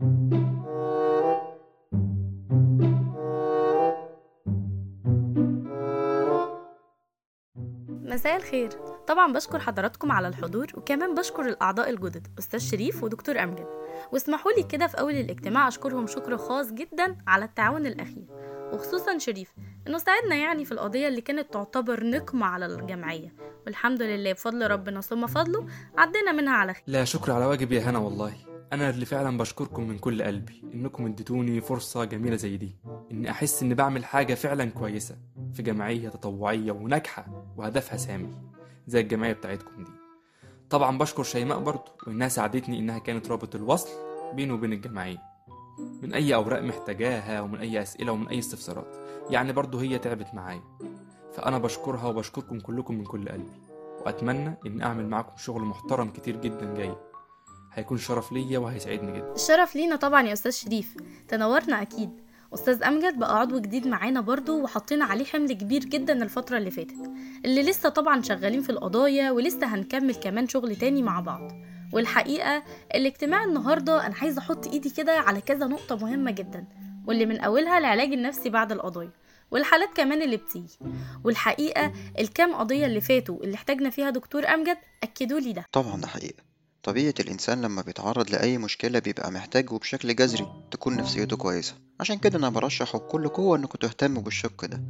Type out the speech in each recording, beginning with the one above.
مساء الخير. طبعا بشكر حضراتكم على الحضور وكمان بشكر الأعضاء الجدد أستاذ شريف ودكتور أمجد. واسمحوا لي كده في أول الاجتماع أشكرهم شكر خاص جدا على التعاون الأخير. وخصوصا شريف إنه ساعدنا يعني في القضية اللي كانت تعتبر نقمة على الجمعية. والحمد لله بفضل ربنا ثم فضله عدينا منها على خير. لا شكر على واجب يا هنا والله. أنا اللي فعلا بشكركم من كل قلبي إنكم اديتوني فرصة جميلة زي دي إني أحس إني بعمل حاجة فعلا كويسة في جمعية تطوعية وناجحة وهدفها سامي زي الجمعية بتاعتكم دي. طبعا بشكر شيماء برضه وإنها ساعدتني إنها كانت رابط الوصل بيني وبين الجمعية. من أي أوراق محتاجاها ومن أي أسئلة ومن أي استفسارات يعني برضه هي تعبت معايا. فأنا بشكرها وبشكركم كلكم من كل قلبي وأتمنى إن أعمل معاكم شغل محترم كتير جدا جاي. هيكون شرف ليا وهيسعدني جدا. الشرف لينا طبعا يا أستاذ شريف. تنورنا أكيد. أستاذ أمجد بقى عضو جديد معانا برضو وحطينا عليه حمل كبير جدا الفترة اللي فاتت. اللي لسه طبعا شغالين في القضايا ولسه هنكمل كمان شغل تاني مع بعض. والحقيقة الاجتماع النهاردة أنا عايزة أحط إيدي كده على كذا نقطة مهمة جدا. واللي من أولها العلاج النفسي بعد القضايا. والحالات كمان اللي بتيجي. والحقيقة الكام قضية اللي فاتوا اللي احتاجنا فيها دكتور أمجد أكدوا لي ده. طبعا ده حقيقة. طبيعة الإنسان لما بيتعرض لأي مشكلة بيبقى محتاج وبشكل جذري تكون نفسيته كويسة. عشان كده أنا برشح بكل قوة إنكم تهتموا بالشق ده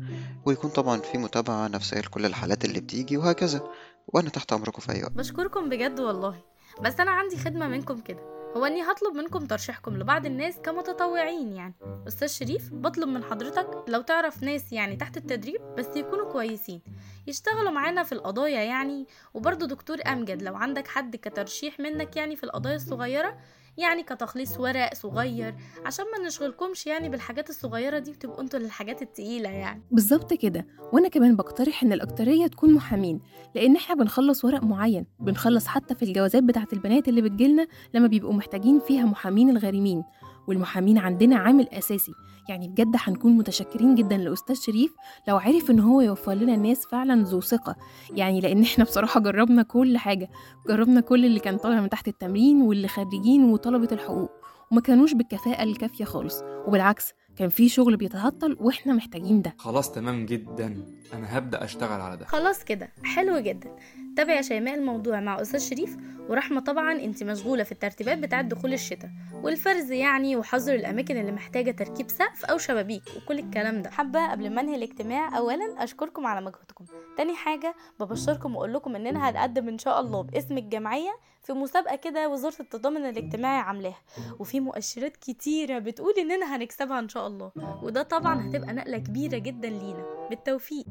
ويكون طبعا في متابعة نفسية لكل الحالات اللي بتيجي وهكذا وأنا تحت أمركم في أي وقت. بشكركم بجد والله. بس أنا عندي خدمة منكم كده. هو إني هطلب منكم ترشيحكم لبعض الناس كمتطوعين يعني. أستاذ شريف بطلب من حضرتك لو تعرف ناس يعني تحت التدريب بس يكونوا كويسين. يشتغلوا معانا في القضايا يعني. وبرضه دكتور أمجد لو عندك حد كترشيح منك يعني في القضايا الصغيرة يعني كتخليص ورق صغير عشان ما نشغلكمش يعني بالحاجات الصغيرة دي وتبقوا أنتوا للحاجات التقيلة يعني. بالظبط كده. وأنا كمان بقترح إن الأكترية تكون محامين لأن إحنا بنخلص ورق معين بنخلص حتى في الجوازات بتاعة البنات اللي بتجيلنا لما بيبقوا محتاجين فيها محامين الغارمين والمحامين عندنا عامل أساسي. يعني بجد هنكون متشكرين جدا لأستاذ شريف لو عرف إن هو يوفر لنا ناس فعلا ذو ثقة. يعني لأن إحنا بصراحة جربنا كل حاجة. جربنا كل اللي كان طالع من تحت التمرين واللي خريجين وطلبة الحقوق. وما كانوش بالكفاءة الكافية خالص. وبالعكس كان في شغل بيتهطل وإحنا محتاجين ده. خلاص تمام جدا. أنا هبدأ أشتغل على ده. خلاص كده. حلو جدا. تابع يا شيماء الموضوع مع أستاذ شريف ورحمة طبعا انت مشغولة في الترتيبات بتاعة دخول الشتاء والفرز يعني وحظر الأماكن اللي محتاجة تركيب سقف أو شبابيك وكل الكلام ده. حابة قبل ما أنهي الاجتماع اولا أشكركم على مجهودكم. تاني حاجة ببشركم وأقول لكم إننا هنقدم إن شاء الله باسم الجمعية في مسابقة كده وزارة التضامن الاجتماعي عاملاها. وفي مؤشرات كتيرة بتقول إننا هنكسبها إن شاء الله. وده طبعا هتبقى نقلة كبيرة جدا لينا. بالتوفيق.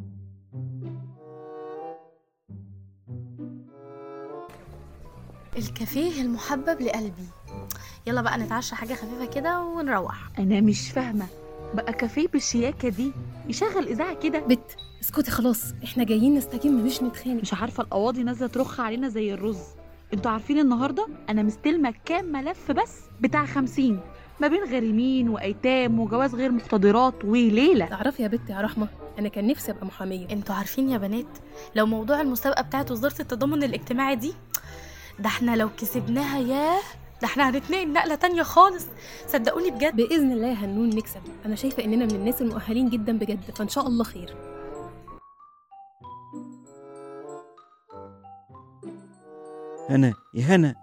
الكافيه المحبب لقلبي. يلا بقى نتعشى حاجة خفيفة كده ونروح. أنا مش فاهمة. بقى كافيه بالشياكه دي. يشغل إذاعة كده. بت اسكتي خلاص. إحنا جايين نستجم مش نتخانق. مش عارفة القواضي نازلة ترخ علينا زي الرز. أنتوا عارفين النهارده أنا مستلمة كام ملف بس؟ بتاع خمسين. ما بين غارمين وأيتام وجواز غير مقتدرات وليلة. تعرفي يا بت يا رحمة أنا كان نفسي أبقى محامية. أنتوا عارفين يا بنات لو موضوع المسابقة بتاعت وزارة التضامن الاجتماعي دي ده إحنا لو كسبناها ياه! ده إحنا هنتنقل نقلة تانية خالص. صدقوني بجد. بإذن الله يا هنون نكسب. أنا شايفة إننا من الناس المؤهلين جدا بجد فإن شاء الله خير. هنا يا هنا.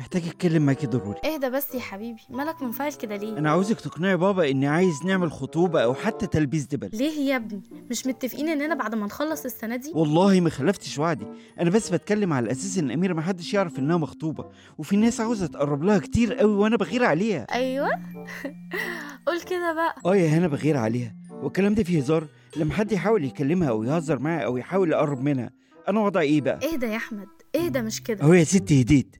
محتاج اتكلم معاكي ضروري. اهدى بس يا حبيبي مالك منفعل كده ليه؟ أنا عاوزك تقنعي بابا إني عايز نعمل خطوبة أو حتى تلبيس دبل. ليه يا ابني؟ مش متفقين اننا بعد ما نخلص السنة دي؟ والله ما خلفتش وعدي. أنا بس بتكلم على أساس إن أميرة ما حدش يعرف إنها مخطوبة وفي ناس عاوزة تقرب لها كتير قوي وأنا بغير عليها. أيوه؟ قول كده بقى. آه يا هنا بغير عليها. والكلام ده فيه هزار. لما حد يحاول يكلمها أو يهزر معاها أو يحاول يقرب منها أنا وضعي إيه بقى؟ اهدى يا أحمد اهدى مش كده. أهو يا ستي هديت.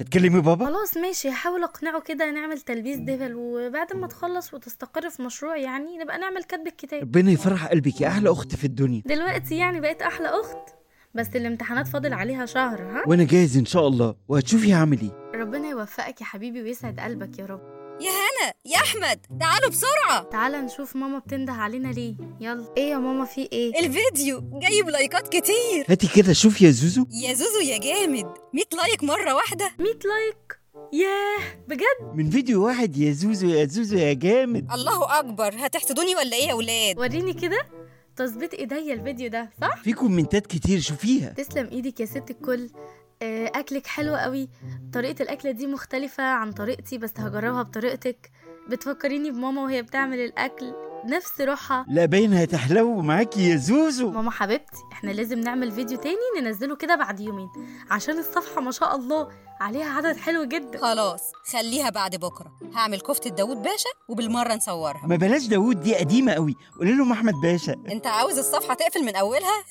هتكلمي بابا؟ خلاص ماشي. هحاول أقنعه كده نعمل تلبيس دبل وبعد ما تخلص وتستقر في مشروع يعني نبقى نعمل كتب الكتاب. ربنا يفرح قلبك يا أحلى أخت في الدنيا. دلوقتي يعني بقيت أحلى أخت؟ بس الامتحانات فاضل عليها شهر ها؟ وأنا جاهز إن شاء الله. وهتشوفي هعمل إيه. ربنا يوفقك يا حبيبي ويسعد قلبك يا رب. هنا يا أحمد! تعالوا بسرعة! تعالى نشوف ماما بتنده علينا ليه. يلا. إيه يا ماما في إيه؟ الفيديو! جايب لايكات كتير! هاتي كده شوفي يا زوزو. يا زوزو يا جامد! 100 like مرة واحدة! 100 like! ياه! بجد؟ من فيديو واحد يا زوزو يا زوزو يا جامد. الله أكبر! هتحسدوني ولا إيه يا ولاد؟ وريني كده تظبيط إيديا الفيديو ده صح؟ في كومنتات كتير شوفيها. تسلم إيدك يا ست الكل. أكلك حلو قوي. طريقة الأكلة دي مختلفة عن طريقتي بس هجربها بطريقتك. بتفكريني بماما وهي بتعمل الأكل نفس روحها. لا باين هتحلو معاكي يا زوزو. ماما حبيبتي إحنا لازم نعمل فيديو تاني ننزله كده بعد يومين. عشان الصفحة ما شاء الله عليها عدد حلو جدا. خلاص خليها بعد بكرة. هعمل كفتة داوود باشا وبالمرة نصورها. ما بلاش داوود دي قديمة قوي. قولي لهم أحمد باشا. أنت عاوز الصفحة تقفل من أولها؟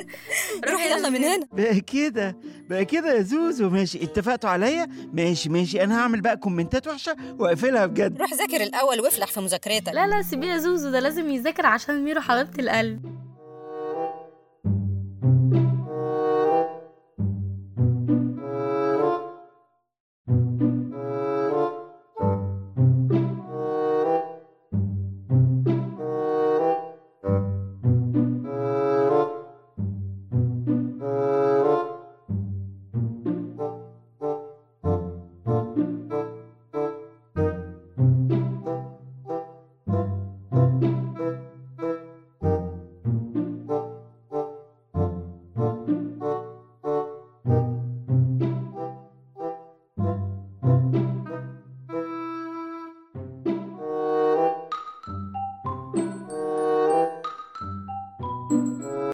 روح يلا من هنا. كده. بقى كده يا زوزو. ماشي اتفقتوا عليا؟ ماشي ماشي. أنا هعمل بقى كومنتات وحشة وأقفلها بجد. روح ذاكر الأول وافلح في مذاكرتك. لا لا سيبيه يا زوزو ده لازم يذاكر عشان ميرو حبيبة القلب.